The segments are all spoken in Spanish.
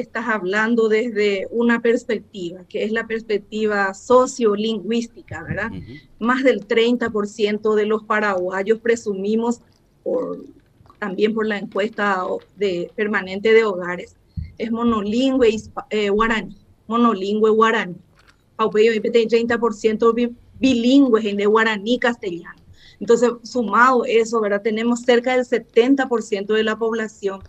estás hablando desde una perspectiva, que es la perspectiva sociolingüística, ¿verdad? Más del 30% de los paraguayos presumimos, por, también por la encuesta de, permanente de hogares, es monolingüe eh, guaraní, monolingüe guaraní. Paupeyo 30% bilingües en de guaraní castellano. Entonces, sumado eso, ¿verdad? Tenemos cerca del 70% de la población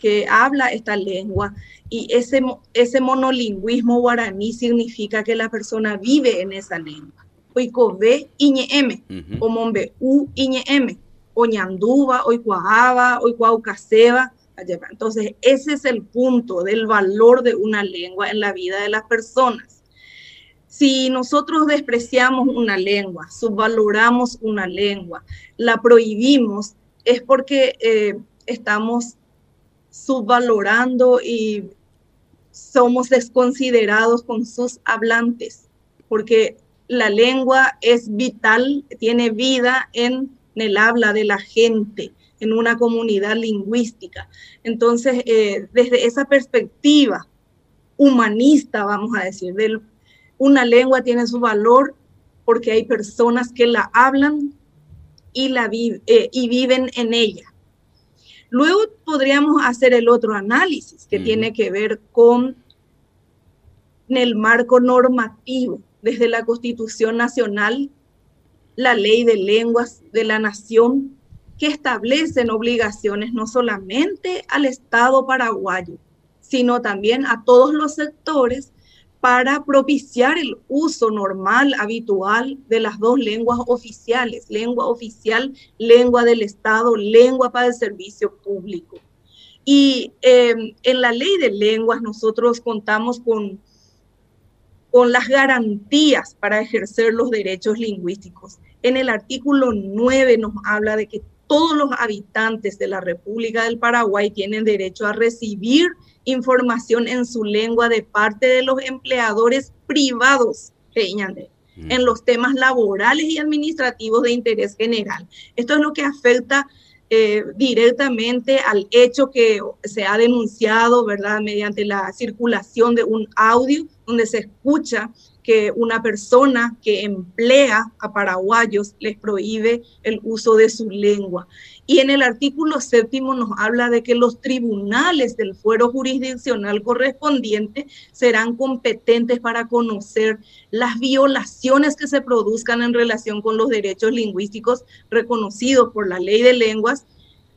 que habla esta lengua y ese, ese monolingüismo guaraní significa que la persona vive en esa lengua. Oikove iñeeme, o mombe u iñeeme, o ñanduba, oikuahaba, oikuaucaseba. Entonces, ese es el punto del valor de una lengua en la vida de las personas. Si nosotros despreciamos una lengua, subvaloramos una lengua, la prohibimos, es porque eh, estamos subvalorando y somos desconsiderados con sus hablantes, porque la lengua es vital, tiene vida en, el habla de la gente, en una comunidad lingüística. Entonces, eh, desde esa perspectiva humanista, vamos a decir, del, una lengua tiene su valor porque hay personas que la hablan y, la eh, y viven en ella. Luego podríamos hacer el otro análisis que tiene que ver con el marco normativo, desde la Constitución Nacional, la ley de lenguas de la nación, que establecen obligaciones no solamente al Estado paraguayo, sino también a todos los sectores para propiciar el uso normal, habitual de las dos lenguas oficiales, lengua oficial, lengua del Estado, lengua para el servicio público. Y em, en la ley de lenguas nosotros contamos con, con las garantías para ejercer los derechos lingüísticos. En el artículo 9 nos habla de que todos los habitantes de la República del Paraguay tienen derecho a recibir información en su lengua de parte de los empleadores privados mm. en los temas laborales y administrativos de interés general. Esto es lo que afecta eh, directamente al hecho que se ha denunciado, ¿verdad?, mediante la circulación de un audio donde se escucha que una persona que emplea a paraguayos les prohíbe el uso de su lengua. Y en el artículo séptimo nos habla de que los tribunales del fuero jurisdiccional correspondiente serán competentes para conocer las violaciones que se produzcan en relación con los derechos lingüísticos reconocidos por la ley de lenguas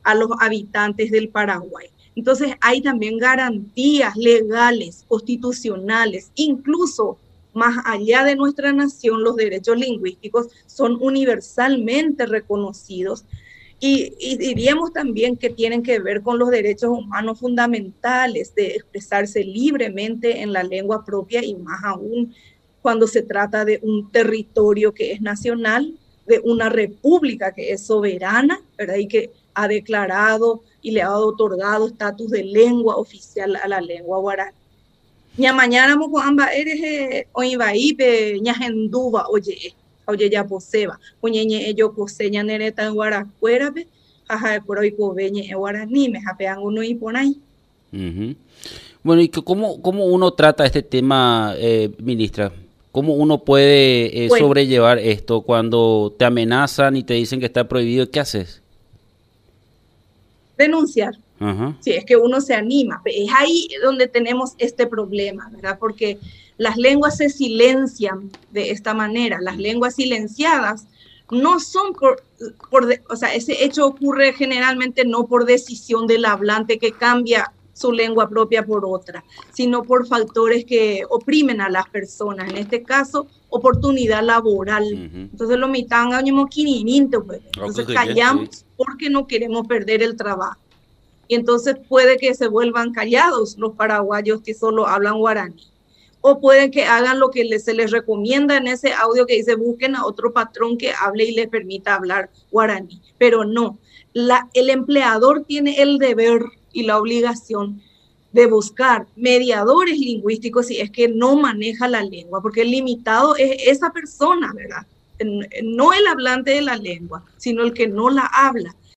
a los habitantes del Paraguay. Entonces hay también garantías legales, constitucionales, incluso más allá de nuestra nación, los derechos lingüísticos son universalmente reconocidos y, diríamos también que tienen que ver con los derechos humanos fundamentales de expresarse libremente en la lengua propia y más aún cuando se trata de un territorio que es nacional, de una república que es soberana, ¿verdad? Y que ha declarado y le ha otorgado estatus de lengua oficial a la lengua guaraní. Ña mañana mo amba eres eh, oivaípe ñahenduva oye oye ya poseba. Oñeñe ello coseña nereta en jaja por hoy en guaraní me japean uno y ponay bueno y cómo cómo uno trata este tema eh, ministra ¿Cómo uno puede eh, sobrellevar esto cuando te amenazan y te dicen que está prohibido? ¿Qué haces? Denunciar. Si es que uno se anima. Es ahí donde tenemos este problema, ¿verdad? Porque las lenguas se silencian de esta manera. Las lenguas silenciadas no son por, o sea, ese hecho ocurre generalmente no por decisión del hablante que cambia su lengua propia por otra, sino por factores que oprimen a las personas, en este caso, oportunidad laboral. Entonces lo mitan pues. Entonces callamos porque no queremos perder el trabajo y entonces puede que se vuelvan callados los paraguayos que solo hablan guaraní. O pueden que hagan lo que se les recomienda en ese audio que dice busquen a otro patrón que hable y les permita hablar guaraní. Pero no, el empleador tiene el deber y la obligación de buscar mediadores lingüísticos si es que no maneja la lengua, porque el limitado es esa persona, ¿verdad? No el hablante de la lengua, sino el que no la habla.